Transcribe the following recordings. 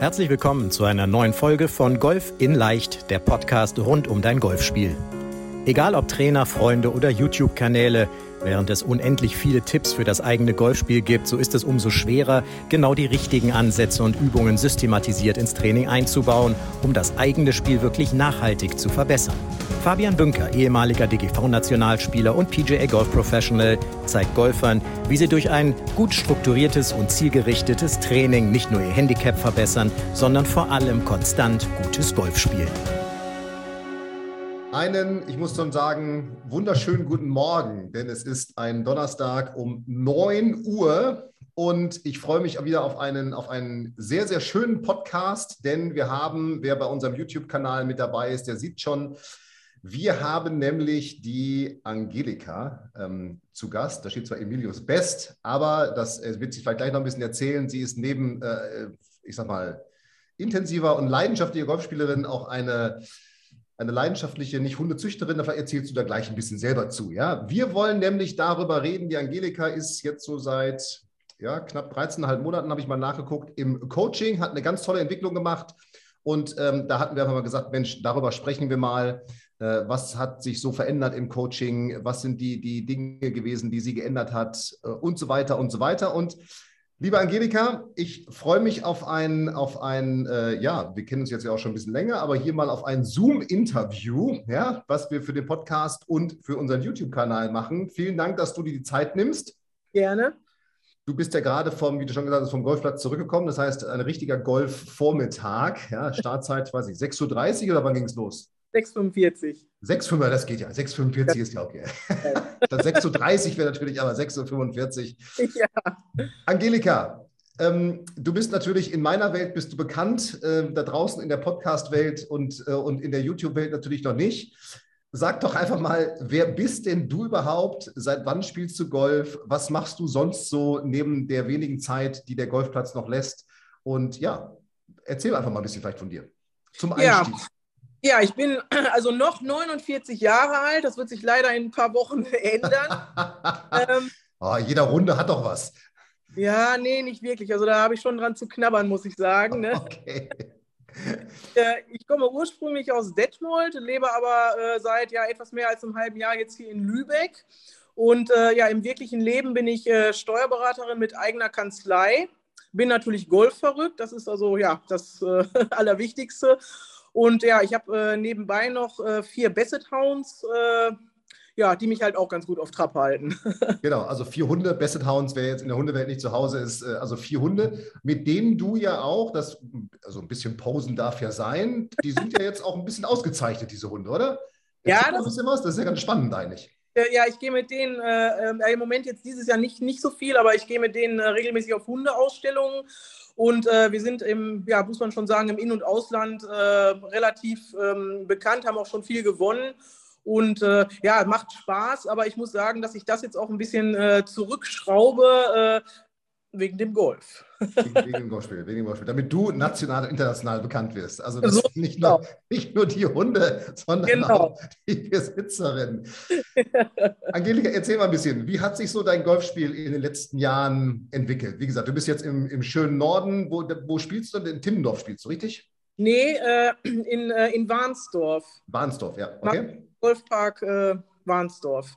Herzlich willkommen zu einer neuen Folge von Golf in Leicht, der Podcast rund um dein Golfspiel. Egal ob Trainer, Freunde oder YouTube-Kanäle, Während es unendlich viele Tipps für das eigene Golfspiel gibt, so ist es umso schwerer, genau die richtigen Ansätze und Übungen systematisiert ins Training einzubauen, um das eigene Spiel wirklich nachhaltig zu verbessern. Fabian Bünker, ehemaliger DGV-Nationalspieler und PGA Golf Professional, zeigt Golfern, wie sie durch ein gut strukturiertes und zielgerichtetes Training nicht nur ihr Handicap verbessern, sondern vor allem konstant gutes Golf spielen. Einen, ich muss schon sagen, wunderschönen guten Morgen, denn es ist ein Donnerstag um 9 Uhr und ich freue mich wieder auf einen, auf einen sehr, sehr schönen Podcast, denn wir haben, wer bei unserem YouTube-Kanal mit dabei ist, der sieht schon, wir haben nämlich die Angelika ähm, zu Gast. Da steht zwar Emilius Best, aber das äh, wird sie vielleicht gleich noch ein bisschen erzählen. Sie ist neben, äh, ich sag mal, intensiver und leidenschaftlicher Golfspielerin auch eine eine leidenschaftliche, nicht Hundezüchterin, da erzählst du da gleich ein bisschen selber zu. Ja? Wir wollen nämlich darüber reden, die Angelika ist jetzt so seit ja, knapp 13,5 Monaten, habe ich mal nachgeguckt, im Coaching, hat eine ganz tolle Entwicklung gemacht. Und ähm, da hatten wir einfach mal gesagt, Mensch, darüber sprechen wir mal. Äh, was hat sich so verändert im Coaching? Was sind die, die Dinge gewesen, die sie geändert hat? Äh, und so weiter und so weiter. Und Liebe Angelika, ich freue mich auf ein, auf ein äh, ja, wir kennen uns jetzt ja auch schon ein bisschen länger, aber hier mal auf ein Zoom-Interview, ja, was wir für den Podcast und für unseren YouTube-Kanal machen. Vielen Dank, dass du dir die Zeit nimmst. Gerne. Du bist ja gerade vom, wie du schon gesagt hast, vom Golfplatz zurückgekommen. Das heißt, ein richtiger Golf-Vormittag. Ja, Startzeit, weiß ich, 6.30 Uhr oder wann ging es los? 6,45. 6,5, das geht ja. 6,45 ja. ist ja okay. Dann 6,30 wäre natürlich aber 6,45 Ja. Angelika, ähm, du bist natürlich in meiner Welt bist du bekannt, äh, da draußen in der Podcast-Welt und, äh, und in der YouTube-Welt natürlich noch nicht. Sag doch einfach mal, wer bist denn du überhaupt? Seit wann spielst du Golf? Was machst du sonst so neben der wenigen Zeit, die der Golfplatz noch lässt? Und ja, erzähl einfach mal ein bisschen vielleicht von dir. Zum Einstieg. Ja. Ja, ich bin also noch 49 Jahre alt. Das wird sich leider in ein paar Wochen ändern. ähm, oh, jeder Runde hat doch was. Ja, nee, nicht wirklich. Also da habe ich schon dran zu knabbern, muss ich sagen. Ne? Okay. Äh, ich komme ursprünglich aus Detmold, lebe aber äh, seit ja, etwas mehr als einem halben Jahr jetzt hier in Lübeck. Und äh, ja, im wirklichen Leben bin ich äh, Steuerberaterin mit eigener Kanzlei. Bin natürlich golfverrückt, das ist also ja das äh, Allerwichtigste. Und ja, ich habe äh, nebenbei noch äh, vier Basset Hounds, äh, ja, die mich halt auch ganz gut auf Trab halten. genau, also vier Hunde, Basset Hounds, wer jetzt in der Hundewelt nicht zu Hause ist, äh, also vier Hunde, mit denen du ja auch, das, also ein bisschen posen darf ja sein, die sind ja jetzt auch ein bisschen ausgezeichnet, diese Hunde, oder? Jetzt ja, das, ein bisschen was? das ist ja ganz spannend eigentlich. Ja, ich gehe mit denen äh, äh, im Moment jetzt dieses Jahr nicht, nicht so viel, aber ich gehe mit denen äh, regelmäßig auf Hundeausstellungen und äh, wir sind im, ja, muss man schon sagen, im In- und Ausland äh, relativ ähm, bekannt, haben auch schon viel gewonnen. Und äh, ja, macht Spaß, aber ich muss sagen, dass ich das jetzt auch ein bisschen äh, zurückschraube, äh, Wegen dem Golf. Wegen, wegen, dem Golfspiel, wegen dem Golfspiel. Damit du national und international bekannt wirst. Also das so, nicht, nur, nicht nur die Hunde, sondern genau. auch die Besitzerin. Angelika, erzähl mal ein bisschen, wie hat sich so dein Golfspiel in den letzten Jahren entwickelt? Wie gesagt, du bist jetzt im, im schönen Norden. Wo, wo spielst du? In Timmendorf spielst du, richtig? Nee, äh, in, äh, in Warnsdorf. Warnsdorf, ja. Okay. Golfpark äh, Warnsdorf.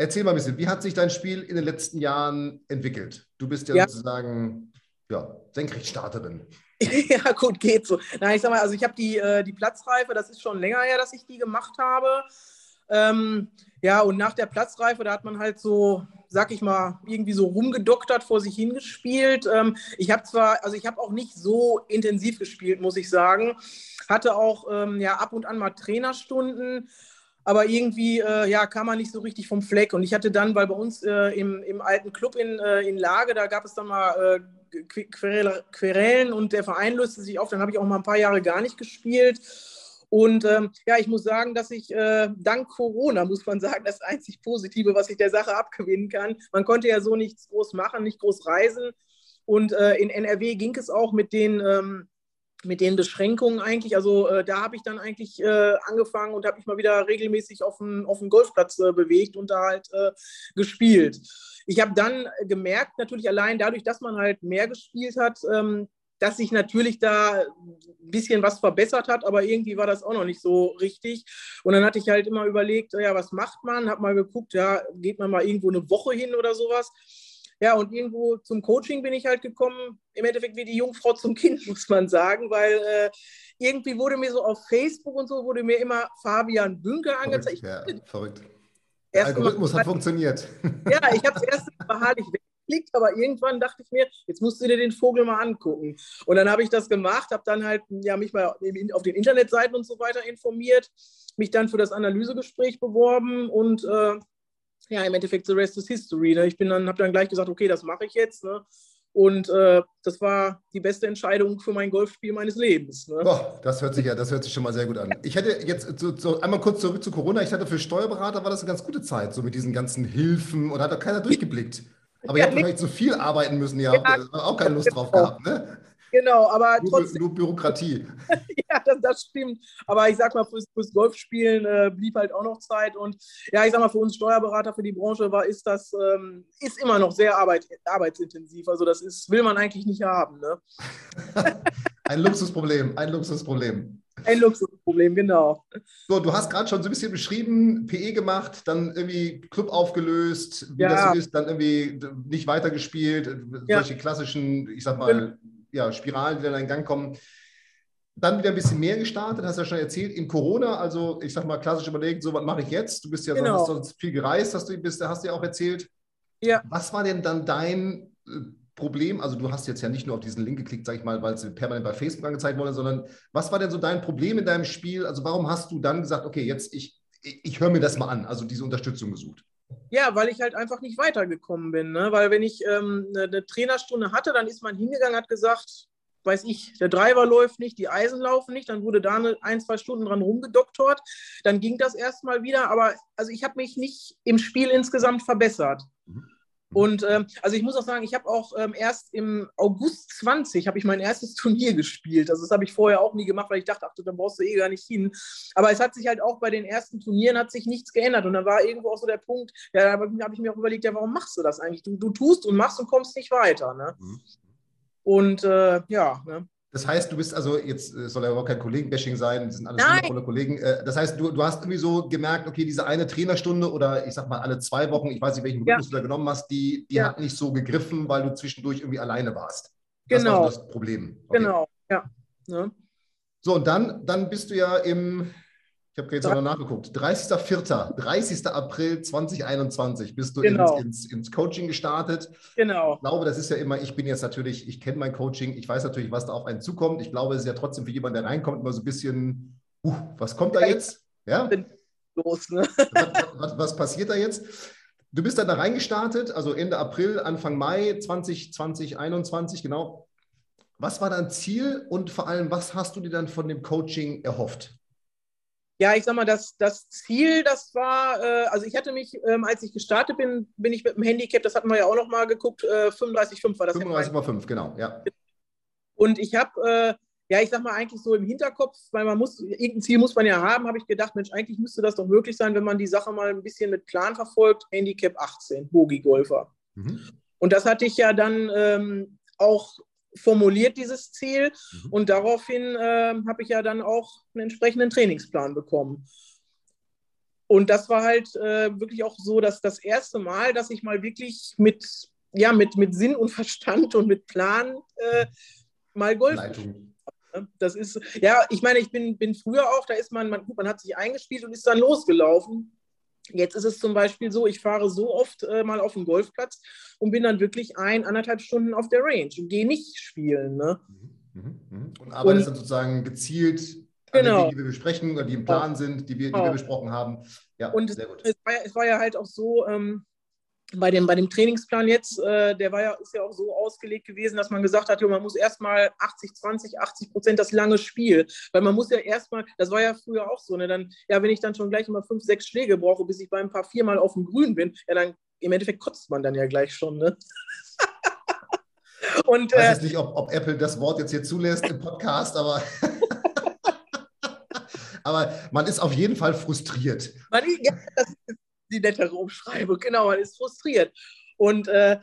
Erzähl mal ein bisschen, wie hat sich dein Spiel in den letzten Jahren entwickelt? Du bist ja, ja. sozusagen ja, Senkrechtstarterin. ja, gut, geht so. Nein, ich sag mal, also ich habe die, äh, die Platzreife, das ist schon länger her, dass ich die gemacht habe. Ähm, ja, und nach der Platzreife, da hat man halt so, sag ich mal, irgendwie so rumgedoktert, vor sich hingespielt. Ähm, ich habe zwar, also ich habe auch nicht so intensiv gespielt, muss ich sagen. Hatte auch ähm, ja ab und an mal Trainerstunden aber irgendwie äh, ja, kam man nicht so richtig vom Fleck. Und ich hatte dann, weil bei uns äh, im, im alten Club in, äh, in Lage, da gab es dann mal äh, Querelen und der Verein löste sich auf. Dann habe ich auch mal ein paar Jahre gar nicht gespielt. Und ähm, ja, ich muss sagen, dass ich äh, dank Corona, muss man sagen, das einzig Positive, was ich der Sache abgewinnen kann. Man konnte ja so nichts groß machen, nicht groß reisen. Und äh, in NRW ging es auch mit den ähm, mit den Beschränkungen eigentlich, also äh, da habe ich dann eigentlich äh, angefangen und habe mich mal wieder regelmäßig auf dem auf Golfplatz äh, bewegt und da halt äh, gespielt. Ich habe dann gemerkt, natürlich allein dadurch, dass man halt mehr gespielt hat, ähm, dass sich natürlich da ein bisschen was verbessert hat, aber irgendwie war das auch noch nicht so richtig. Und dann hatte ich halt immer überlegt, ja, was macht man? Hab mal geguckt, ja, geht man mal irgendwo eine Woche hin oder sowas. Ja, und irgendwo zum Coaching bin ich halt gekommen, im Endeffekt wie die Jungfrau zum Kind, muss man sagen, weil äh, irgendwie wurde mir so auf Facebook und so, wurde mir immer Fabian Bünke angezeigt. Verrückt, ja, verrückt. Der Algorithmus hat funktioniert. Ja, ich habe es erst beharrlich weggeklickt, aber irgendwann dachte ich mir, jetzt musst du dir den Vogel mal angucken. Und dann habe ich das gemacht, habe dann halt ja, mich mal auf den Internetseiten und so weiter informiert, mich dann für das Analysegespräch beworben und äh, ja, im Endeffekt the rest is history. Ne? Ich bin dann, habe dann gleich gesagt, okay, das mache ich jetzt. Ne? Und äh, das war die beste Entscheidung für mein Golfspiel meines Lebens. Ne? Boah, das hört sich ja, das hört sich schon mal sehr gut an. Ich hätte jetzt so, so, einmal kurz zurück zu Corona. Ich hatte für Steuerberater war das eine ganz gute Zeit, so mit diesen ganzen Hilfen und hat da keiner durchgeblickt. Aber ja, ihr habt vielleicht so viel arbeiten müssen, ja, ja auch keine Lust drauf gehabt, ne? Genau, aber nur, trotzdem. Nur Bürokratie. ja, das, das, stimmt. Aber ich sag mal, fürs, fürs Golfspielen äh, blieb halt auch noch Zeit. Und ja, ich sag mal, für uns Steuerberater, für die Branche war, ist das ähm, ist immer noch sehr arbeit, arbeitsintensiv. Also das ist, will man eigentlich nicht haben. Ne? ein Luxusproblem, ein Luxusproblem. Ein Luxusproblem, genau. So, du hast gerade schon so ein bisschen beschrieben, PE gemacht, dann irgendwie Club aufgelöst, wie ja. das so ist, dann irgendwie nicht weitergespielt, ja. solche klassischen, ich sag mal, ja, Spiralen, die dann in Gang kommen. Dann wieder ein bisschen mehr gestartet, hast du ja schon erzählt, in Corona, also ich sag mal klassisch überlegt, so was mache ich jetzt? Du bist ja genau. sonst viel gereist, hast du, bist, hast du ja auch erzählt. Ja. Was war denn dann dein äh, Problem? Also du hast jetzt ja nicht nur auf diesen Link geklickt, sag ich mal, weil es permanent bei Facebook angezeigt wurde, sondern was war denn so dein Problem in deinem Spiel? Also warum hast du dann gesagt, okay, jetzt ich, ich, ich höre mir das mal an, also diese Unterstützung gesucht? Ja, weil ich halt einfach nicht weitergekommen bin. Ne? Weil wenn ich ähm, eine, eine Trainerstunde hatte, dann ist man hingegangen, hat gesagt, weiß ich, der Driver läuft nicht, die Eisen laufen nicht, dann wurde da eine, ein, zwei Stunden dran rumgedoktort, dann ging das erstmal wieder, aber also ich habe mich nicht im Spiel insgesamt verbessert. Mhm. Und ähm, also ich muss auch sagen, ich habe auch ähm, erst im August 20 habe ich mein erstes Turnier gespielt. Also das habe ich vorher auch nie gemacht, weil ich dachte, ach du, dann brauchst du eh gar nicht hin. Aber es hat sich halt auch bei den ersten Turnieren hat sich nichts geändert. Und da war irgendwo auch so der Punkt, ja, da habe ich mir auch überlegt, ja, warum machst du das eigentlich? Du, du tust und machst und kommst nicht weiter. Ne? Mhm. Und äh, ja, ne? Das heißt, du bist also, jetzt äh, soll ja überhaupt kein Kollegenbashing sein, das sind alles wundervolle Kollegen. Äh, das heißt, du, du hast irgendwie so gemerkt, okay, diese eine Trainerstunde oder ich sag mal alle zwei Wochen, ich weiß nicht, welchen Rhythmus ja. du da genommen hast, die, die ja. hat nicht so gegriffen, weil du zwischendurch irgendwie alleine warst. Das genau. war so das Problem. Okay. Genau, ja. ja. So, und dann, dann bist du ja im, ich habe jetzt noch nachgeguckt. 30.04., 30. April 2021 bist du genau. ins, ins, ins, Coaching gestartet. Genau. Ich glaube, das ist ja immer, ich bin jetzt natürlich, ich kenne mein Coaching, ich weiß natürlich, was da auf einen zukommt. Ich glaube, es ist ja trotzdem für jemanden, der reinkommt, immer so ein bisschen, uh, was kommt da jetzt? Ja? Los, ne? was, was, was passiert da jetzt? Du bist dann da reingestartet, also Ende April, Anfang Mai 2020, 2021, genau. Was war dein Ziel und vor allem, was hast du dir dann von dem Coaching erhofft? Ja, ich sag mal, das, das Ziel, das war, äh, also ich hatte mich, ähm, als ich gestartet bin, bin ich mit dem Handicap, das hatten wir ja auch noch mal geguckt, äh, 35,5 war das. 35,5, genau, ja. Und ich habe, äh, ja, ich sag mal, eigentlich so im Hinterkopf, weil man muss, irgendein Ziel muss man ja haben, habe ich gedacht, Mensch, eigentlich müsste das doch möglich sein, wenn man die Sache mal ein bisschen mit Plan verfolgt. Handicap 18, Bogi-Golfer. Mhm. Und das hatte ich ja dann ähm, auch formuliert, dieses Ziel. Mhm. Und daraufhin äh, habe ich ja dann auch einen entsprechenden Trainingsplan bekommen. Und das war halt äh, wirklich auch so, dass das erste Mal, dass ich mal wirklich mit, ja, mit, mit Sinn und Verstand und mit Plan äh, mal Golf. Leitung. Das ist, ja, ich meine, ich bin, bin früher auch, da ist man, man, man hat sich eingespielt und ist dann losgelaufen. Jetzt ist es zum Beispiel so, ich fahre so oft äh, mal auf den Golfplatz und bin dann wirklich ein, anderthalb Stunden auf der Range und gehe nicht spielen. Ne? Mhm, mhm, mhm. Und arbeitest und, dann sozusagen gezielt an genau. Dingen, die wir besprechen oder die im Plan sind, die wir, die wir besprochen haben. Ja, und sehr gut. Es war, es war ja halt auch so, ähm, bei dem, bei dem Trainingsplan jetzt, äh, der war ja, ist ja auch so ausgelegt gewesen, dass man gesagt hat, jo, man muss erstmal 80, 20, 80 Prozent das lange Spiel. Weil man muss ja erstmal, das war ja früher auch so, ne, dann, ja, wenn ich dann schon gleich immer fünf, sechs Schläge brauche, bis ich beim Paar viermal auf dem Grün bin, ja, dann im Endeffekt kotzt man dann ja gleich schon, ne? Und, ich weiß jetzt äh, nicht, ob, ob Apple das Wort jetzt hier zulässt im Podcast, aber. aber man ist auf jeden Fall frustriert. Man, ja, das die nettere Umschreibung. Genau, man ist frustriert. Und äh,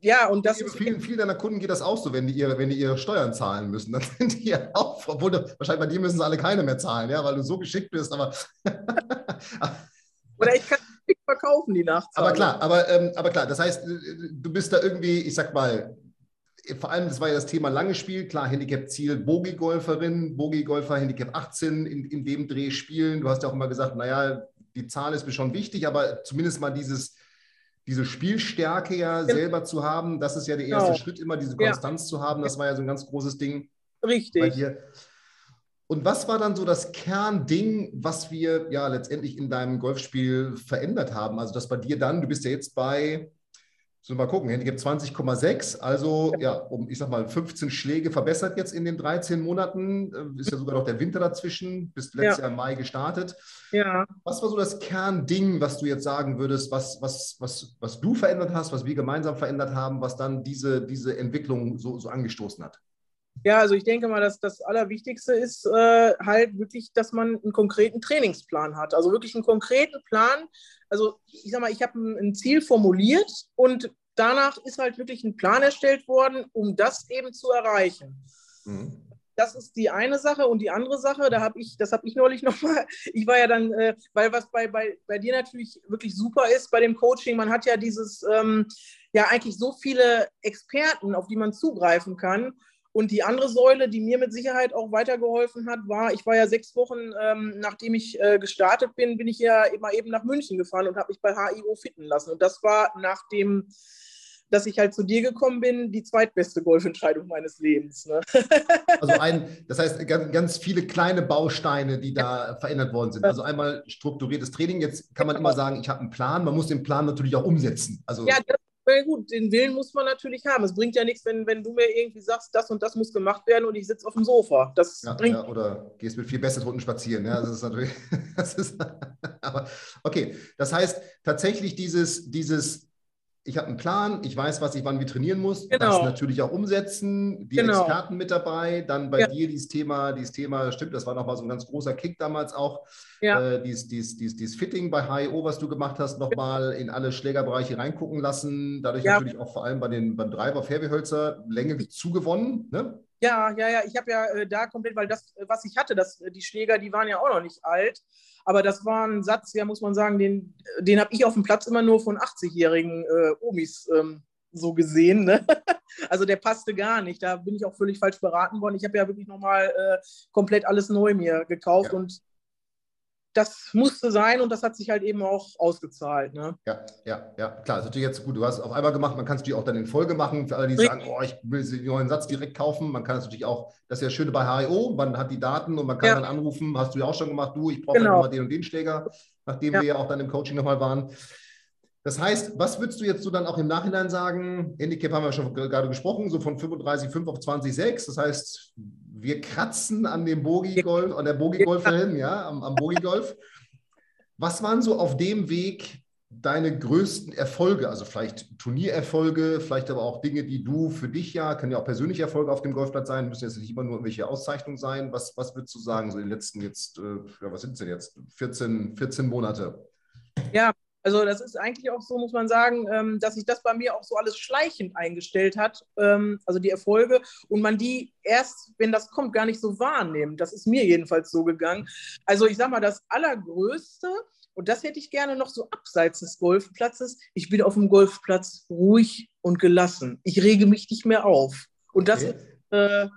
ja, und das ist. Vielen, vielen deiner Kunden geht das auch so, wenn die, ihre, wenn die ihre Steuern zahlen müssen. Dann sind die ja auch, obwohl du, wahrscheinlich bei dir müssen sie alle keine mehr zahlen, ja, weil du so geschickt bist, aber. Oder ich kann verkaufen, die Nachzahlung. Aber klar, aber, ähm, aber klar, das heißt, du bist da irgendwie, ich sag mal, vor allem, das war ja das Thema lange Spiel, klar, Handicap-Ziel, Bogi-Golferin, Bogi-Golfer, Handicap 18 in, in dem Dreh spielen. Du hast ja auch immer gesagt, naja, die Zahl ist mir schon wichtig, aber zumindest mal dieses, diese Spielstärke ja selber zu haben, das ist ja der erste genau. Schritt, immer diese Konstanz ja. zu haben. Das war ja so ein ganz großes Ding. Richtig. Bei dir. Und was war dann so das Kernding, was wir ja letztendlich in deinem Golfspiel verändert haben? Also, dass bei dir dann, du bist ja jetzt bei so, mal gucken, Handicap 20,6, also ja, um, ich sag mal, 15 Schläge verbessert jetzt in den 13 Monaten. Äh, ist ja sogar noch der Winter dazwischen, bist letztes ja. Jahr im Mai gestartet. Ja. Was war so das Kernding, was du jetzt sagen würdest, was, was, was, was du verändert hast, was wir gemeinsam verändert haben, was dann diese, diese Entwicklung so, so angestoßen hat? Ja, also ich denke mal, dass das Allerwichtigste ist äh, halt wirklich, dass man einen konkreten Trainingsplan hat. Also wirklich einen konkreten Plan. Also ich sag mal, ich habe ein, ein Ziel formuliert und danach ist halt wirklich ein Plan erstellt worden, um das eben zu erreichen. Mhm. Das ist die eine Sache und die andere Sache, da habe ich, das habe ich neulich nochmal, ich war ja dann, äh, weil was bei, bei, bei dir natürlich wirklich super ist bei dem Coaching, man hat ja dieses, ähm, ja eigentlich so viele Experten, auf die man zugreifen kann. Und die andere Säule, die mir mit Sicherheit auch weitergeholfen hat, war, ich war ja sechs Wochen, ähm, nachdem ich äh, gestartet bin, bin ich ja immer eben nach München gefahren und habe mich bei HIO fitten lassen. Und das war nach dem, dass ich halt zu dir gekommen bin, die zweitbeste Golfentscheidung meines Lebens. Ne? Also ein, das heißt ganz, ganz viele kleine Bausteine, die da ja. verändert worden sind. Also einmal strukturiertes Training. Jetzt kann man immer sagen, ich habe einen Plan. Man muss den Plan natürlich auch umsetzen. Also ja, das ja, gut, den Willen muss man natürlich haben. Es bringt ja nichts, wenn, wenn du mir irgendwie sagst, das und das muss gemacht werden und ich sitze auf dem Sofa. Das ja, bringt ja, oder gehst mit vier Bessertrunden spazieren. Ja, das ist natürlich. Das ist, aber okay, das heißt tatsächlich dieses, dieses ich habe einen Plan, ich weiß, was ich wann wie trainieren muss, genau. das natürlich auch umsetzen, die genau. Experten mit dabei, dann bei ja. dir dieses Thema, dieses Thema, stimmt, das war nochmal so ein ganz großer Kick damals auch, ja. äh, dieses, dieses, dieses, dieses Fitting bei HIO, was du gemacht hast, nochmal in alle Schlägerbereiche reingucken lassen, dadurch ja. natürlich auch vor allem bei den beim Driver Fairway-Hölzer Länge zugewonnen, ne? Ja, ja, ja, ich habe ja äh, da komplett, weil das, was ich hatte, das, die Schläger, die waren ja auch noch nicht alt. Aber das war ein Satz, ja, muss man sagen, den, den habe ich auf dem Platz immer nur von 80-jährigen äh, Omis ähm, so gesehen. Ne? Also der passte gar nicht. Da bin ich auch völlig falsch beraten worden. Ich habe ja wirklich nochmal äh, komplett alles neu mir gekauft ja. und das musste sein und das hat sich halt eben auch ausgezahlt. Ne? Ja, ja, ja, klar. Das ist natürlich jetzt gut. Du hast es auf einmal gemacht. Man kann es natürlich auch dann in Folge machen. Für alle, die sagen, oh, ich will den neuen Satz direkt kaufen. Man kann es natürlich auch, das ist ja das Schöne bei HIO, man hat die Daten und man kann ja. dann anrufen. Hast du ja auch schon gemacht, du, ich brauche genau. nochmal den und den Schläger, nachdem ja. wir ja auch dann im Coaching nochmal waren. Das heißt, was würdest du jetzt so dann auch im Nachhinein sagen? Handicap haben wir schon gerade gesprochen, so von 35,5 auf 20,6. Das heißt, wir kratzen an dem Bogi-Golf, an der Bogi-Golferin, ja, am, am Bogi-Golf. Was waren so auf dem Weg deine größten Erfolge? Also vielleicht Turniererfolge, vielleicht aber auch Dinge, die du für dich ja, können ja auch persönliche Erfolge auf dem Golfplatz sein, müssen jetzt nicht immer nur irgendwelche Auszeichnungen sein. Was, was würdest du sagen, so in den letzten jetzt, äh, ja, was sind es denn jetzt, 14, 14 Monate? Ja, also das ist eigentlich auch so, muss man sagen, ähm, dass sich das bei mir auch so alles schleichend eingestellt hat, ähm, also die Erfolge, und man die erst, wenn das kommt, gar nicht so wahrnimmt. Das ist mir jedenfalls so gegangen. Also ich sage mal, das Allergrößte, und das hätte ich gerne noch so abseits des Golfplatzes, ich bin auf dem Golfplatz ruhig und gelassen. Ich rege mich nicht mehr auf. Und das okay. ist... Äh,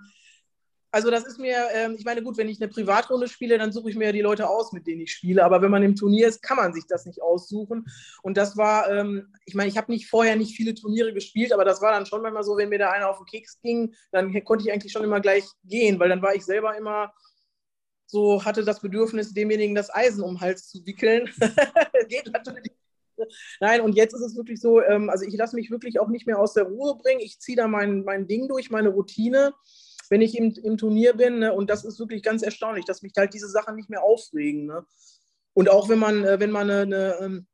also das ist mir, ähm, ich meine, gut, wenn ich eine Privatrunde spiele, dann suche ich mir ja die Leute aus, mit denen ich spiele. Aber wenn man im Turnier ist, kann man sich das nicht aussuchen. Und das war, ähm, ich meine, ich habe nicht vorher nicht viele Turniere gespielt, aber das war dann schon manchmal so, wenn mir da einer auf den Keks ging, dann konnte ich eigentlich schon immer gleich gehen, weil dann war ich selber immer so, hatte das Bedürfnis, demjenigen das Eisen um den Hals zu wickeln. Geht natürlich Nein, und jetzt ist es wirklich so, ähm, also ich lasse mich wirklich auch nicht mehr aus der Ruhe bringen. Ich ziehe da mein, mein Ding durch, meine Routine wenn ich im, im Turnier bin. Ne? Und das ist wirklich ganz erstaunlich, dass mich halt diese Sachen nicht mehr aufregen. Ne? Und auch wenn man, äh, wenn man eine, eine ähm,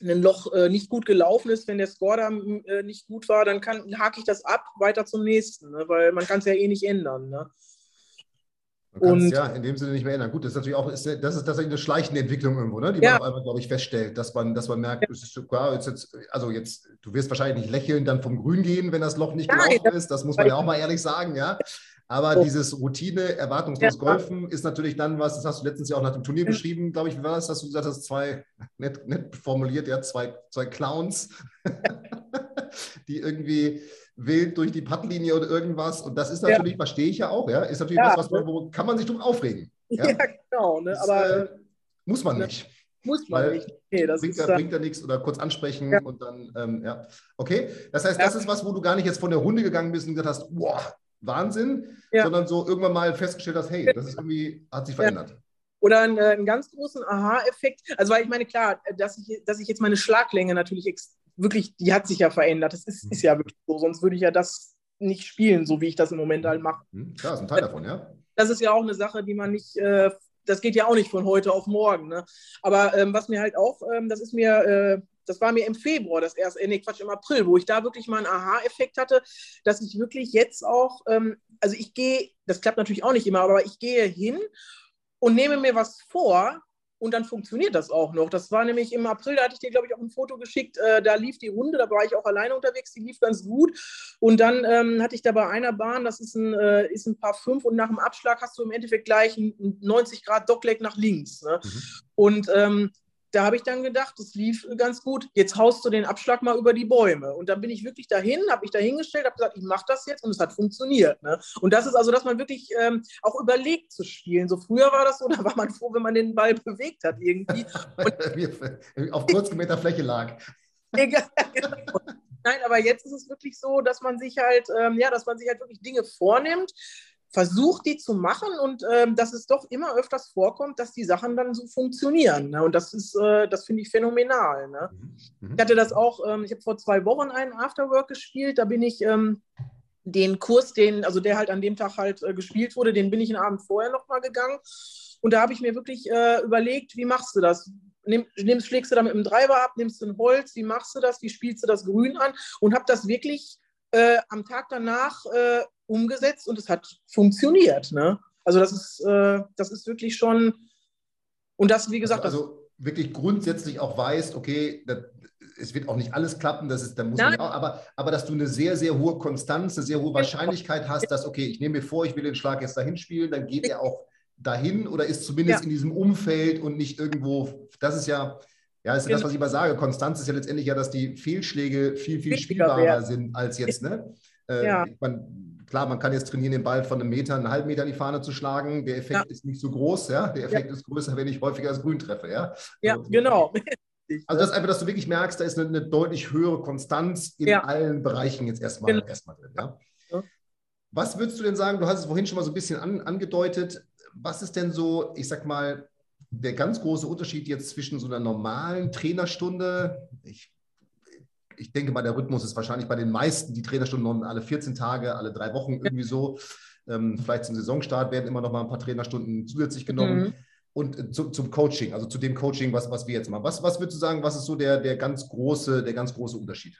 ein Loch äh, nicht gut gelaufen ist, wenn der Score da äh, nicht gut war, dann kann, hake ich das ab, weiter zum nächsten, ne? weil man kann es ja eh nicht ändern. Ne? Du kannst und, ja in dem Sinne nicht mehr ändern. Gut, das ist natürlich auch, ist, das ist tatsächlich eine schleichende Entwicklung irgendwo, ne? die ja. man auf einmal, glaube ich, feststellt, dass man, dass man merkt, ja. ist sogar jetzt, jetzt, also jetzt, du wirst wahrscheinlich nicht lächeln, dann vom Grün gehen, wenn das Loch nicht Nein, gelaufen ist. Das muss man ja auch mal ehrlich sagen, ja. Aber oh. dieses Routine, erwartungslos ja. Golfen ist natürlich dann was, das hast du letztens ja auch nach dem Turnier beschrieben, glaube ich, wie war das, dass du gesagt hast, zwei, nett, nett formuliert, ja, zwei, zwei Clowns, die irgendwie wild durch die Puttlinie oder irgendwas. Und das ist natürlich, ja. verstehe ich ja auch, ja, ist natürlich ja. was, was wo kann man sich drum aufregen. Ja, ja genau. Ne? Das, Aber äh, muss man nicht. Muss man nicht. Okay, das bringt, ist, ja, bringt ja nichts oder kurz ansprechen ja. und dann, ähm, ja. Okay, das heißt, das ist was, wo du gar nicht jetzt von der Runde gegangen bist und gesagt hast, boah, Wahnsinn, sondern so irgendwann mal festgestellt hast, hey, das ist irgendwie, hat sich verändert. Oder einen, äh, einen ganz großen Aha-Effekt. Also, weil ich meine, klar, dass ich, dass ich jetzt meine Schlaglänge natürlich wirklich, die hat sich ja verändert. Das ist, ist ja wirklich so, sonst würde ich ja das nicht spielen, so wie ich das im Moment halt mache. Hm, klar, ist ein Teil davon, ja. Das ist ja auch eine Sache, die man nicht, äh, das geht ja auch nicht von heute auf morgen. Ne? Aber ähm, was mir halt auch, ähm, das ist mir, äh, das war mir im Februar, das erste, äh, nee, Quatsch, im April, wo ich da wirklich mal einen Aha-Effekt hatte, dass ich wirklich jetzt auch, ähm, also ich gehe, das klappt natürlich auch nicht immer, aber ich gehe hin und nehme mir was vor, und dann funktioniert das auch noch. Das war nämlich im April, da hatte ich dir, glaube ich, auch ein Foto geschickt. Äh, da lief die Runde, da war ich auch alleine unterwegs, die lief ganz gut. Und dann ähm, hatte ich da bei einer Bahn, das ist ein, äh, ist ein paar fünf und nach dem Abschlag hast du im Endeffekt gleich ein 90 Grad Dockleg nach links. Ne? Mhm. Und ähm, da habe ich dann gedacht, das lief ganz gut. Jetzt haust du den Abschlag mal über die Bäume. Und dann bin ich wirklich dahin, habe mich da hingestellt, habe gesagt, ich mache das jetzt und es hat funktioniert. Ne? Und das ist also, dass man wirklich ähm, auch überlegt zu spielen. So früher war das so, da war man froh, wenn man den Ball bewegt hat irgendwie. Auf kurz gemähter Fläche lag. Egal. Nein, aber jetzt ist es wirklich so, dass man sich halt, ähm, ja, dass man sich halt wirklich Dinge vornimmt, versucht, die zu machen und ähm, dass es doch immer öfters vorkommt, dass die Sachen dann so funktionieren. Ne? Und das ist, äh, das finde ich phänomenal. Ne? Mhm. mhm. Ich hatte das auch, ähm, ich habe vor zwei Wochen einen Afterwork gespielt, da bin ich ähm, den Kurs, den, also der halt an dem Tag halt äh, gespielt wurde, den bin ich einen Abend vorher nochmal gegangen. Und da habe ich mir wirklich äh, überlegt, wie machst du das? Nimm, nimmst, schlägst du da mit dem Treiber ab, nimmst du ein Holz, wie machst du das, wie spielst du das Grün an? Und habe das wirklich äh, am Tag danach äh, umgesetzt und es hat funktioniert. Ne? Also das ist, äh, das ist wirklich schon, und das, wie gesagt. Also, also wirklich grundsätzlich auch weißt, okay, das, es wird auch nicht alles klappen, das ist, da muss man auch, aber, aber dass du eine sehr, sehr hohe Konstanz, eine sehr hohe Wahrscheinlichkeit hast, dass, okay, ich nehme mir vor, ich will den Schlag jetzt dahin spielen, dann geht er auch dahin oder ist zumindest ja. in diesem Umfeld und nicht irgendwo, das ist ja, ja, ist genau. das, was ich immer sage. Konstanz ist ja letztendlich ja, dass die Fehlschläge viel, viel spielbarer sind als jetzt. Ne? Äh, ja. man, klar, man kann jetzt trainieren, den Ball von einem Meter, einen halben Meter in die Fahne zu schlagen. Der Effekt ja. ist nicht so groß. Ja? Der Effekt ja. ist größer, wenn ich häufiger das Grün treffe. Ja, ja also, genau. Also das ist einfach, dass du wirklich merkst, da ist eine, eine deutlich höhere Konstanz in allen Bereichen jetzt erstmal, genau. erstmal drin. Ja? Was würdest du denn sagen? Du hast es vorhin schon mal so ein bisschen an, angedeutet. Was ist denn so, ich sag mal, der ganz große Unterschied jetzt zwischen so einer normalen Trainerstunde, ich, ich denke mal, der Rhythmus ist wahrscheinlich bei den meisten, die Trainerstunden alle 14 Tage, alle drei Wochen irgendwie so. Ähm, vielleicht zum Saisonstart werden immer noch mal ein paar Trainerstunden zusätzlich genommen. Mhm. Und äh, zu, zum Coaching, also zu dem Coaching, was, was wir jetzt machen. Was, was würdest du sagen, was ist so der, der, ganz große, der ganz große Unterschied?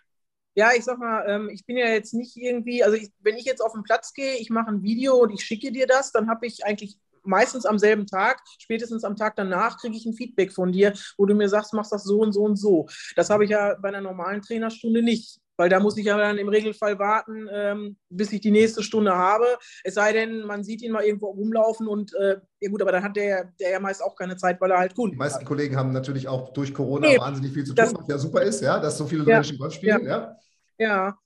Ja, ich sag mal, ähm, ich bin ja jetzt nicht irgendwie, also ich, wenn ich jetzt auf den Platz gehe, ich mache ein Video und ich schicke dir das, dann habe ich eigentlich meistens am selben Tag, spätestens am Tag danach kriege ich ein Feedback von dir, wo du mir sagst, machst das so und so und so. Das habe ich ja bei einer normalen Trainerstunde nicht. Weil da muss ich ja dann im Regelfall warten, ähm, bis ich die nächste Stunde habe. Es sei denn, man sieht ihn mal irgendwo rumlaufen und äh, ja gut, aber dann hat der, der ja meist auch keine Zeit, weil er halt gut. Die meisten hat. Kollegen haben natürlich auch durch Corona nee, wahnsinnig viel zu tun, was ja super ist, ja, dass so viele ja, Menschen Golf spielen. Ja. ja. ja.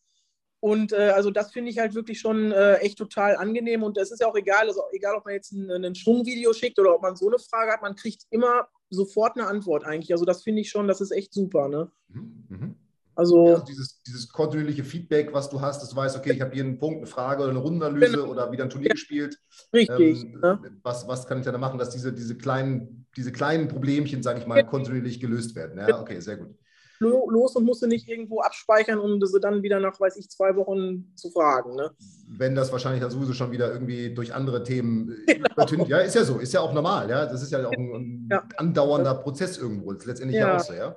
Und äh, also das finde ich halt wirklich schon äh, echt total angenehm. Und es ist ja auch egal, also egal, ob man jetzt ein, ein Schwungvideo schickt oder ob man so eine Frage hat, man kriegt immer sofort eine Antwort eigentlich. Also das finde ich schon, das ist echt super. Ne? Mhm. mhm. Also, also dieses, dieses, kontinuierliche Feedback, was du hast, dass du weißt, okay, ich habe hier einen Punkt, eine Frage oder eine Rundenanalyse genau. oder wieder ein Turnier ja. gespielt. Richtig. Ähm, ne? was, was kann ich da machen, dass diese, diese, kleinen, diese kleinen Problemchen, sage ich mal, kontinuierlich gelöst werden? Ja, okay, sehr gut los und musste nicht irgendwo abspeichern, um sie dann wieder nach, weiß ich, zwei Wochen zu fragen. Ne? Wenn das wahrscheinlich dann sowieso schon wieder irgendwie durch andere Themen genau. ja, ist ja so, ist ja auch normal, ja. Das ist ja auch ein, ja. andauernder Prozess irgendwo. Das ist letztendlich ja, auch so, ja.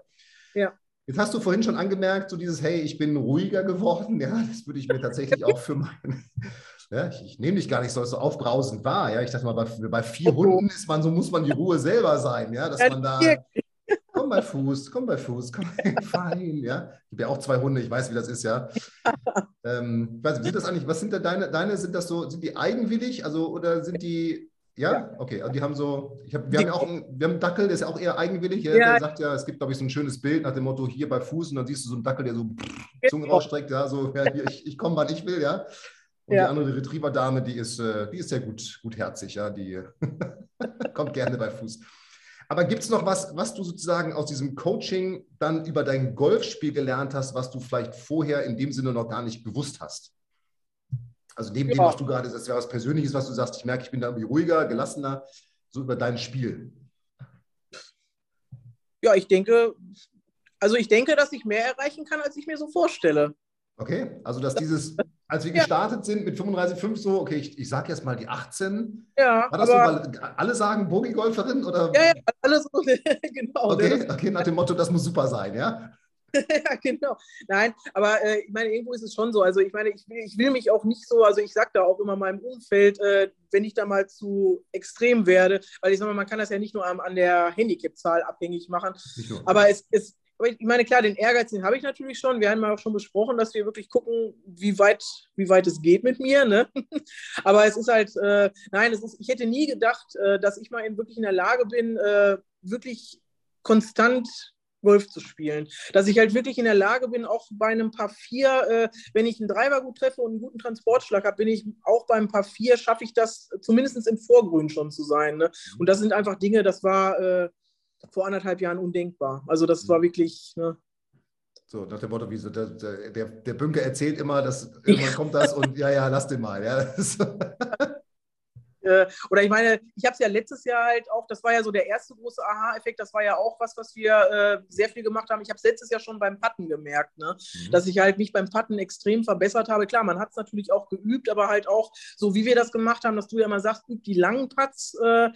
Ja. Jetzt hast du vorhin schon angemerkt, so dieses, hey, ich bin ruhiger geworden. Ja, das würde ich mir tatsächlich auch für, mein, Ja, ich, ich nehme dich gar nicht so, so aufbrausend wahr. Ja, ich dachte mal, bei, bei vier Hunden ist man, so muss man die Ruhe selber sein, ja, dass man da. Bei Fuß, komm bei Fuß, komm fein, ja. Ich habe ja auch zwei Hunde, ich weiß, wie das ist, ja. ähm, weiß, sind das eigentlich, was sind da deine, deine, sind das so, sind die eigenwillig, also oder sind die ja, okay. Also die haben so, ich hab, wir haben ja auch einen, wir haben einen Dackel, der ist ja auch eher eigenwillig. Ja, der sagt ja, es gibt, glaube ich, so ein schönes Bild nach dem Motto, hier bei Fuß und dann siehst du so einen Dackel, der so Zunge genau. rausstreckt, ja, so, ja, hier, ich, ich komme, wann ich will, ja. Und ja. die andere Retriever-Dame, die ist, äh, die ist sehr gut, gutherzig, ja, die kommt gerne bei Fuß. Aber gibt es noch was, was du sozusagen aus diesem Coaching dann über dein Golfspiel gelernt hast, was du vielleicht vorher in dem Sinne noch gar nicht gewusst hast? Also neben ja. dem, was du gerade, das wäre was Persönliches, was du sagst, ich merke, ich bin da irgendwie ruhiger, gelassener, so über dein Spiel. Ja, ich denke, also ich denke, dass ich mehr erreichen kann, als ich mir so vorstelle. Okay, also dass dieses, als wir ja. gestartet sind mit 35,5 so, okay, ich, ich sage jetzt mal die 18. Ja. War das so, weil alle sagen Bogi-Golferin? Oder? Ja, ja, alle so, genau. Okay, okay, nach dem Motto, das muss super sein, ja? ja, genau. Nein, aber äh, ich meine, irgendwo ist es schon so. Also ich meine, ich will, ich will mich auch nicht so, also ich sage da auch immer meinem Umfeld, äh, wenn ich da mal zu extrem werde, weil ich sage mal, man kann das ja nicht nur an, an der Handicap-Zahl abhängig machen, aber es ist, ich meine, klar, den Ehrgeiz, den habe ich natürlich schon. Wir haben ja auch schon besprochen, dass wir wirklich gucken, wie weit, wie weit es geht mit mir. Ne? Aber es ist halt, äh, nein, es ist, ich hätte nie gedacht, äh, dass ich mal in, wirklich in der Lage bin, äh, wirklich konstant Golf zu spielen. Dass ich halt wirklich in der Lage bin, auch bei einem Paar 4, äh, wenn ich einen Driver gut treffe und einen guten Transportschlag habe, bin ich auch beim Paar 4, schaffe ich das zumindest im Vorgrün schon zu sein. Ne? Und das sind einfach Dinge, das war äh, vor anderthalb Jahren undenkbar. Also das war wirklich. Ne? So, nach dem Motto, wie so, der, der, der Bünker erzählt immer, dass irgendwann kommt das und ja, ja, lass den mal. Ja. Äh, oder ich meine, ich habe es ja letztes Jahr halt auch, das war ja so der erste große Aha-Effekt, das war ja auch was, was wir äh, sehr viel gemacht haben. Ich habe es letztes Jahr schon beim Patten gemerkt, ne? Mhm. dass ich halt mich beim Patten extrem verbessert habe. Klar, man hat es natürlich auch geübt, aber halt auch so, wie wir das gemacht haben, dass du ja mal sagst, üb die langen Putts, äh,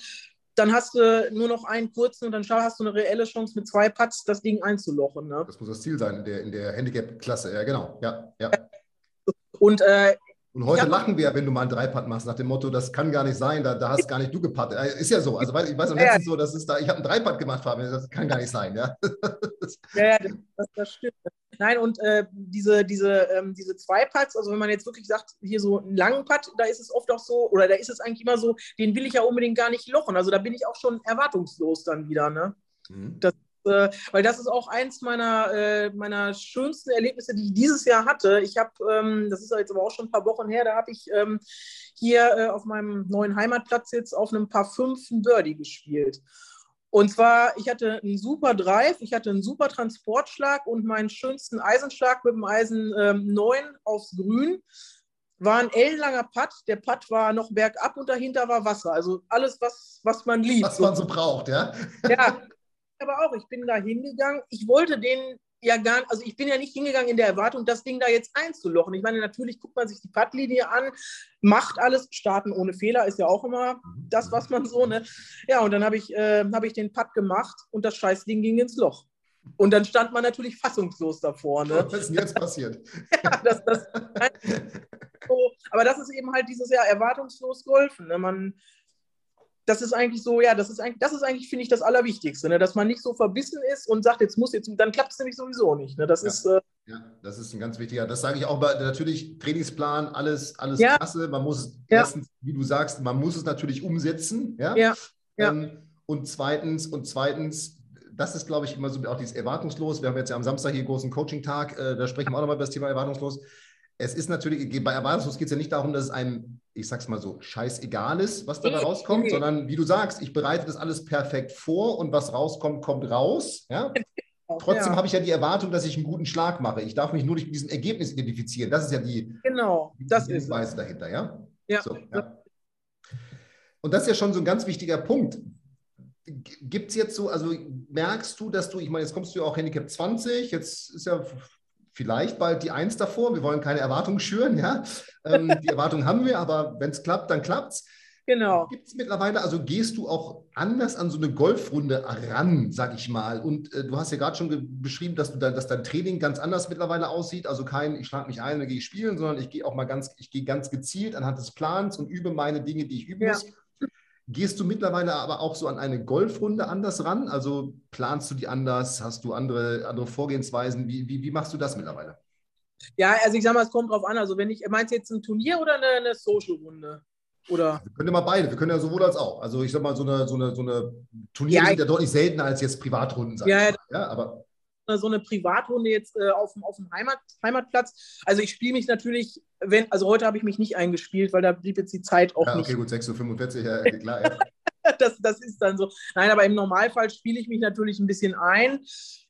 dann hast du nur noch einen kurzen und dann hast du eine reelle Chance mit zwei Putts das Ding einzulochen. Ne? Das muss das Ziel sein in der, in der Handicap-Klasse, ja genau, ja, ja. Und äh, und heute ja. lachen wir, wenn du mal einen Dreipad machst, nach dem Motto, das kann gar nicht sein, da, da hast gar nicht du gepattet. Äh, ist ja so. Also ich weiß am letzten so, das ist da, ich habe einen Dreipad gemacht, Fabian, das kann gar nicht sein, ja. Ja, das, das stimmt. Nein, und äh, diese, diese, ähm, diese Zweipads, also wenn man jetzt wirklich sagt, hier so einen langen Pad, da ist es oft auch so, oder da ist es eigentlich immer so, den will ich ja unbedingt gar nicht lochen. Also da bin ich auch schon erwartungslos dann wieder, ne? Mhm. Das äh, weil das ist auch eins meiner, äh, meiner schönsten Erlebnisse, die ich dieses Jahr hatte. Ich habe, ähm, das ist jetzt aber auch schon ein paar Wochen her, da habe ich ähm, hier äh, auf meinem neuen Heimatplatz jetzt auf einem Paar 5 ein Birdie gespielt. Und zwar, ich hatte einen super Drive, ich hatte einen super Transportschlag und meinen schönsten Eisenschlag mit dem Eisen ähm, 9 aufs Grün. War ein ellenlanger Putt. Der Putt war noch bergab und dahinter war Wasser. Also alles, was, was man liebt. Was man so braucht, ja? Ja, aber auch, ich bin da hingegangen. Ich wollte den ja gar nicht, also ich bin ja nicht hingegangen in der Erwartung, das Ding da jetzt einzulochen. Ich meine, natürlich guckt man sich die Puttlinie an, macht alles, starten ohne Fehler ist ja auch immer das, was man so, ne? Ja, und dann habe ich, äh, hab ich den Putt gemacht und das Scheißding ging ins Loch. Und dann stand man natürlich fassungslos davor. Ne? Was ist denn jetzt passiert? ja, das, das, so, aber das ist eben halt dieses Jahr erwartungslos golfen. Ne? Man, das ist eigentlich so, ja, das ist eigentlich, das ist eigentlich, finde ich, das Allerwichtigste, ne? dass man nicht so verbissen ist und sagt, jetzt muss jetzt, dann klappt es nämlich sowieso nicht. Ne? Das ja. ist. Äh, ja, das ist ein ganz wichtiger, das sage ich auch, bei, natürlich Trainingsplan, alles, alles ja. klasse. Man muss ja. erstens, wie du sagst, man muss es natürlich umsetzen. Ja. ja. Ähm, und zweitens, und zweitens, das ist, glaube ich, immer so auch dieses Erwartungslos. Wir haben jetzt ja am Samstag hier großen Coaching-Tag, äh, da sprechen wir auch nochmal über das Thema Erwartungslos es ist natürlich, bei Erwartungslos geht es ja nicht darum, dass es einem, ich sag's mal so, scheißegal ist, was dabei rauskommt, sondern wie du sagst, ich bereite das alles perfekt vor und was rauskommt, kommt raus. Ja? Trotzdem ja. habe ich ja die Erwartung, dass ich einen guten Schlag mache. Ich darf mich nur durch diesen Ergebnis identifizieren. Das ist ja die, genau, das ist Weise dahinter, ja? Ja. So, ja. Und das ist ja schon so ein ganz wichtiger Punkt. Gibt es jetzt so, also merkst du, dass du, ich meine, jetzt kommst du ja auch Handicap 20, jetzt ist ja vielleicht bald die Eins davor. Wir wollen keine Erwartungen schüren, ja. Ähm, die Erwartungen haben wir, aber wenn es klappt, dann klappt es. Genau. Gibt es mittlerweile, also gehst du auch anders an so eine Golfrunde ran, sag ich mal? Und äh, du hast ja gerade schon beschrieben, dass, du da, dass dein Training ganz anders mittlerweile aussieht. Also kein, ich schlage mich ein, dann gehe ich spielen, sondern ich gehe auch mal ganz, ich gehe ganz gezielt anhand des Plans und übe meine Dinge, die ich üben Ja. muss. Gehst du mittlerweile aber auch so an eine Golfrunde anders ran? Also planst du die anders? Hast du andere, andere Vorgehensweisen? Wie, wie, wie machst du das mittlerweile? Ja, also ich sag mal, es kommt drauf an. Also wenn ich, meinst du jetzt ein Turnier oder eine, eine Social-Runde? Oder? Wir können ja mal beide, wir können ja sowohl als auch. Also ich sag mal, so eine, so eine, so eine Turniere Ja, sind ja deutlich seltener als jetzt Privatrunden, sag Ja, mal. Ja, aber so eine Privatrunde jetzt äh, auf, dem- auf dem Heimat, Heimatplatz. Also ich spiele mich natürlich, wenn, also heute habe ich mich nicht eingespielt, weil da blieb jetzt die Zeit auch ja, nicht. okay, gut, 6.45 Uhr, ja, klar. Ja. Das, das ist dann so. Nein, aber im Normalfall spiele ich mich natürlich ein bisschen ein.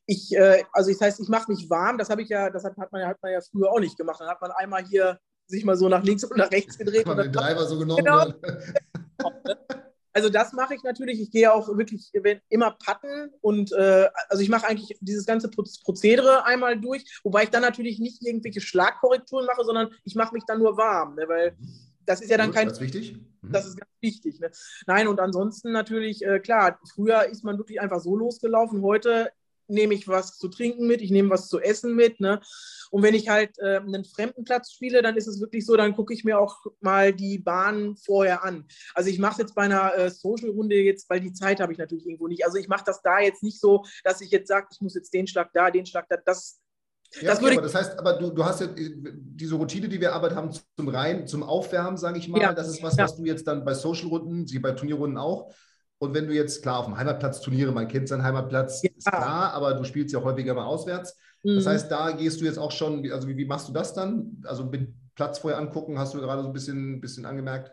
Ich, äh, also das heißt, ich mache mich warm. Das habe ich ja, das hat, hat, man ja, hat man ja früher auch nicht gemacht. Dann hat man einmal hier sich mal so nach links und nach rechts gedreht. Mal Und den Driver so genommen. Genau. also das mache ich natürlich. Ich gehe auch wirklich immer patten und äh, also ich mache eigentlich dieses ganze Pro- Prozedere einmal durch, wobei ich dann natürlich nicht irgendwelche Schlagkorrekturen mache, sondern ich mache mich dann nur warm, ne, weil das ist ja dann Gut, kein Das ist wichtig. Mhm. Das ist ganz wichtig. Ne? Nein, und ansonsten natürlich, äh, klar, früher ist man wirklich einfach so losgelaufen. Heute nehme ich was zu trinken mit, ich nehme was zu essen mit. Ne? Und wenn ich halt äh, einen fremden Platz spiele, dann ist es wirklich so, dann gucke ich mir auch mal die Bahn vorher an. Also ich mache es jetzt bei einer äh, Social-Runde jetzt, weil die Zeit habe ich natürlich irgendwo nicht. Also ich mache das da jetzt nicht so, dass ich jetzt sage, ich muss jetzt den Schlag da, den Schlag da. Das, Ja, das okay, würde aber das heißt, aber du, du hast ja äh, diese Routine, die wir arbeitet haben, zum Rein, zum Aufwärmen, sage ich mal. Ja. Das ist was, Ja. was du jetzt dann bei Social-Runden, sie bei Turnierrunden auch. Und wenn du jetzt, klar, auf dem Heimatplatz Turniere, man kennt seinen Heimatplatz, Ja. ist klar, aber du spielst ja häufiger mal auswärts. Das Mhm. heißt, da gehst du jetzt auch schon, also wie, wie machst du das dann? Also mit Platz vorher angucken, hast du gerade so ein bisschen, bisschen angemerkt?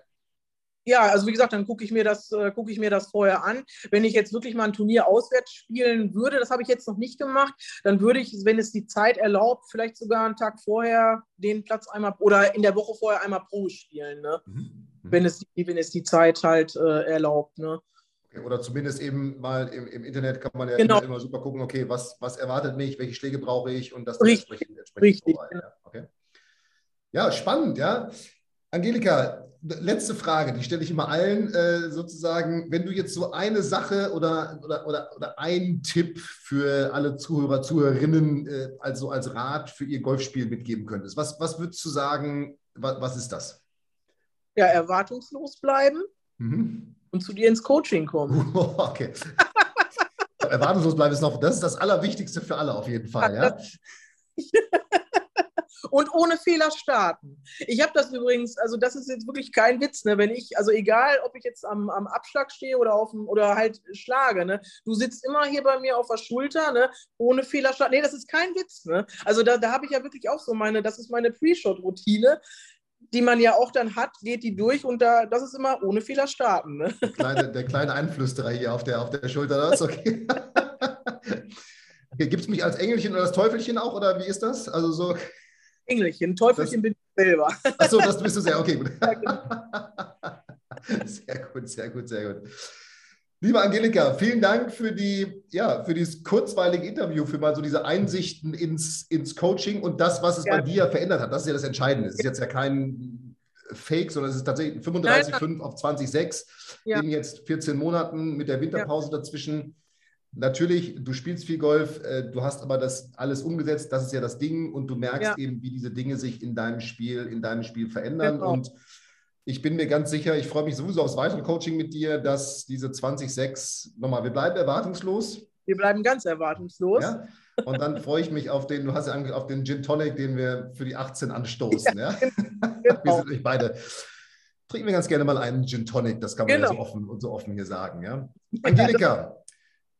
Ja, also wie gesagt, dann gucke ich, mir das, äh, gucke ich mir das vorher an. Wenn ich jetzt wirklich mal ein Turnier auswärts spielen würde, das habe ich jetzt noch nicht gemacht, dann würde ich, wenn es die Zeit erlaubt, vielleicht sogar einen Tag vorher den Platz einmal oder in der Woche vorher einmal Pro spielen, ne? Mhm. wenn, es, die- wenn es die Zeit halt äh, erlaubt. Ne? Oder zumindest eben mal im, im Internet kann man ja Genau. immer, immer super gucken, okay, was, was erwartet mich, welche Schläge brauche ich und das dann Richtig, entsprechend, entsprechend richtig, vorbereiten, Ja, okay. ja, spannend, ja. Angelika, letzte Frage, die stelle ich immer allen äh, sozusagen. Wenn du jetzt so eine Sache oder, oder, oder, oder einen Tipp für alle Zuhörer, Zuhörerinnen, äh, also als Rat für ihr Golfspiel mitgeben könntest, was, was würdest du sagen, was, was ist das? Ja, erwartungslos bleiben Mhm. Und zu dir ins Coaching kommen. Okay. Erwartungslos bleiben ist noch, das ist das Allerwichtigste für alle auf jeden Fall. Ja? und ohne Fehler starten. Ich habe das übrigens, also das ist jetzt wirklich kein Witz, ne? wenn ich, also egal, ob ich jetzt am, am Abschlag stehe oder, auf dem, oder halt schlage, ne? du sitzt immer hier bei mir auf der Schulter, ne? ohne Fehler starten. Nee, das ist kein Witz. Ne? Also da, da habe ich ja wirklich auch so meine, das ist meine Pre-Shot-Routine, die man ja auch dann hat, geht die durch und da, das ist immer ohne Fehler starten. Ne? Der, kleine, der kleine Einflüsterer hier auf der, auf der Schulter, das okay. okay Gibt es mich als Engelchen oder das Teufelchen auch oder wie ist das? Also so, Engelchen, Teufelchen Das- bin ich selber. achso, das bist du sehr, okay, gut. Genau. Sehr gut, sehr gut, sehr gut. Liebe Angelika, vielen Dank für, die, ja, für dieses kurzweilige Interview, für mal so diese Einsichten ins, ins Coaching und das, was es Ja. bei dir verändert hat. Das ist ja das Entscheidende. Es ist jetzt ja kein Fake, sondern es ist tatsächlich 35,5 auf 20,6 Ja. in jetzt 14 Monaten mit der Winterpause dazwischen. Natürlich, du spielst viel Golf, äh, du hast aber das alles umgesetzt, das ist ja das Ding und du merkst Ja. eben, wie diese Dinge sich in deinem Spiel, in deinem Spiel verändern Genau. und ich bin mir ganz sicher, ich freue mich sowieso aufs weitere Coaching mit dir, dass diese 20.6, nochmal, wir bleiben erwartungslos. Wir bleiben ganz erwartungslos. Ja? Und dann freue ich mich auf den, du hast ja auf den Gin Tonic, den wir für die 18 anstoßen. Ja, Wir Genau. sind nämlich beide. Trinken wir ganz gerne mal einen Gin Tonic, das kann man ja so Genau. offen und so offen hier sagen. Ja? Angelika,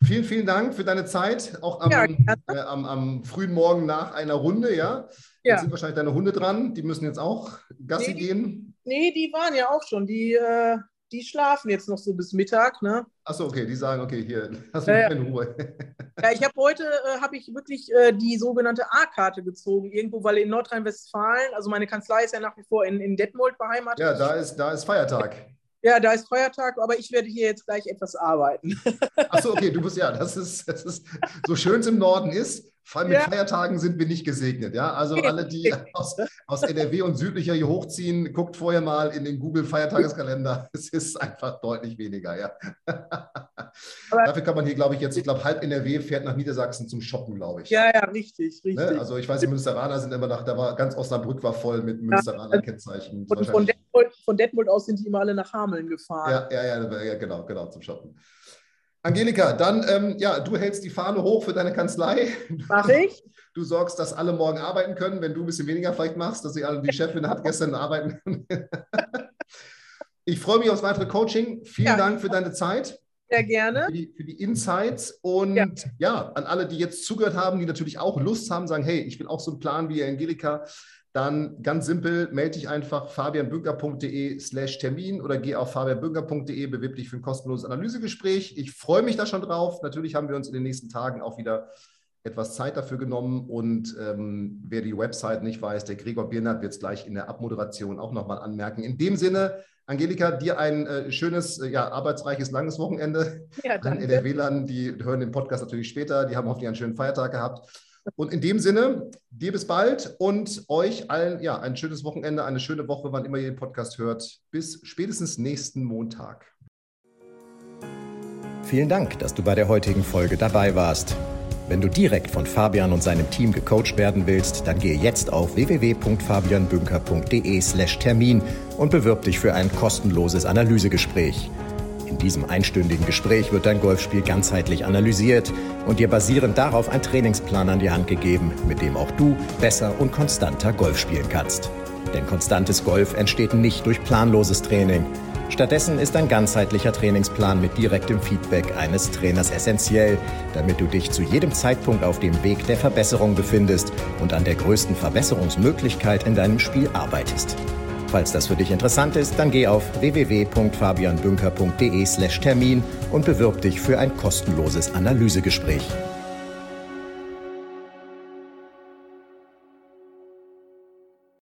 vielen, vielen Dank für deine Zeit, auch am, Ja, äh, am, am frühen Morgen nach einer Runde. Ja? Jetzt Ja. sind wahrscheinlich deine Hunde dran, die müssen jetzt auch Gassi Nee. gehen. Nee, die waren ja auch schon. Die, äh, die schlafen jetzt noch so bis Mittag. Ne? Achso, okay, die sagen, okay, hier, lass mich ja. in Ruhe. Ja, ich habe heute äh, habe ich wirklich äh, die sogenannte A-Karte gezogen, irgendwo, weil in Nordrhein-Westfalen, also meine Kanzlei ist ja nach wie vor in, in Detmold beheimatet. Ja, da ist, da ist Feiertag. ja, da ist Feiertag, aber ich werde hier jetzt gleich etwas arbeiten. Achso, okay, du bist ja, das ist, das ist, so schön es im Norden ist, Mit ja. Feiertagen sind wir nicht gesegnet. Ja? Also alle, die aus, aus NRW und südlicher hier hochziehen, guckt vorher mal in den Google Feiertageskalender. Es ist einfach deutlich weniger. Ja? Dafür kann man hier, glaube ich, jetzt, ich glaube, halb NRW fährt nach Niedersachsen zum Shoppen, glaube ich. Ja, ja, richtig, richtig. Ne? Also ich weiß, die Münsteraner sind immer nach, da war ganz Osnabrück war voll mit Münsteraner Kennzeichen. Und von Detmold, von Detmold aus sind die immer alle nach Hameln gefahren. Ja, ja, ja, ja genau, genau, zum Shoppen. Angelika, dann, ähm, ja, du hältst die Fahne hoch für deine Kanzlei. Mach ich. Du sorgst, dass alle morgen arbeiten können, wenn du ein bisschen weniger vielleicht machst, dass sie alle, die Chefin hat gestern arbeiten können. ich freue mich aufs weitere Coaching. Vielen ja. Dank für deine Zeit. Sehr gerne. Für die, für die Insights und ja. ja. an alle, die jetzt zugehört haben, die natürlich auch Lust haben, sagen, hey, ich will auch so einen Plan wie Angelika dann ganz simpel, melde dich einfach fabianbünker.de slash Termin oder geh auf fabianbünker.de, bewirb dich für ein kostenloses Analysegespräch. Ich freue mich da schon drauf. Natürlich haben wir uns in den nächsten Tagen auch wieder etwas Zeit dafür genommen und ähm, wer die Website nicht weiß, der Gregor Birnert wird es gleich in der Abmoderation auch nochmal anmerken. In dem Sinne, Angelika, dir ein äh, schönes, äh, ja, arbeitsreiches, langes Wochenende. Ja, danke. An NRW-Lern, die hören den Podcast natürlich später, die haben hoffentlich einen schönen Feiertag gehabt. Und in dem Sinne, dir bis bald und euch allen ja, ein schönes Wochenende, eine schöne Woche, wann immer ihr den Podcast hört. Bis spätestens nächsten Montag. Vielen Dank, dass du bei der heutigen Folge dabei warst. Wenn du direkt von Fabian und seinem Team gecoacht werden willst, dann gehe jetzt auf www.fabianbünker.de/termin und bewirb dich für ein kostenloses Analysegespräch. In diesem einstündigen Gespräch wird dein Golfspiel ganzheitlich analysiert und dir basierend darauf ein Trainingsplan an die Hand gegeben, mit dem auch du besser und konstanter Golf spielen kannst. Denn konstantes Golf entsteht nicht durch planloses Training. Stattdessen ist ein ganzheitlicher Trainingsplan mit direktem Feedback eines Trainers essentiell, damit du dich zu jedem Zeitpunkt auf dem Weg der Verbesserung befindest und an der größten Verbesserungsmöglichkeit in deinem Spiel arbeitest. Falls das für dich interessant ist, dann geh auf www.fabianbünker.de/termin und bewirb dich für ein kostenloses Analysegespräch.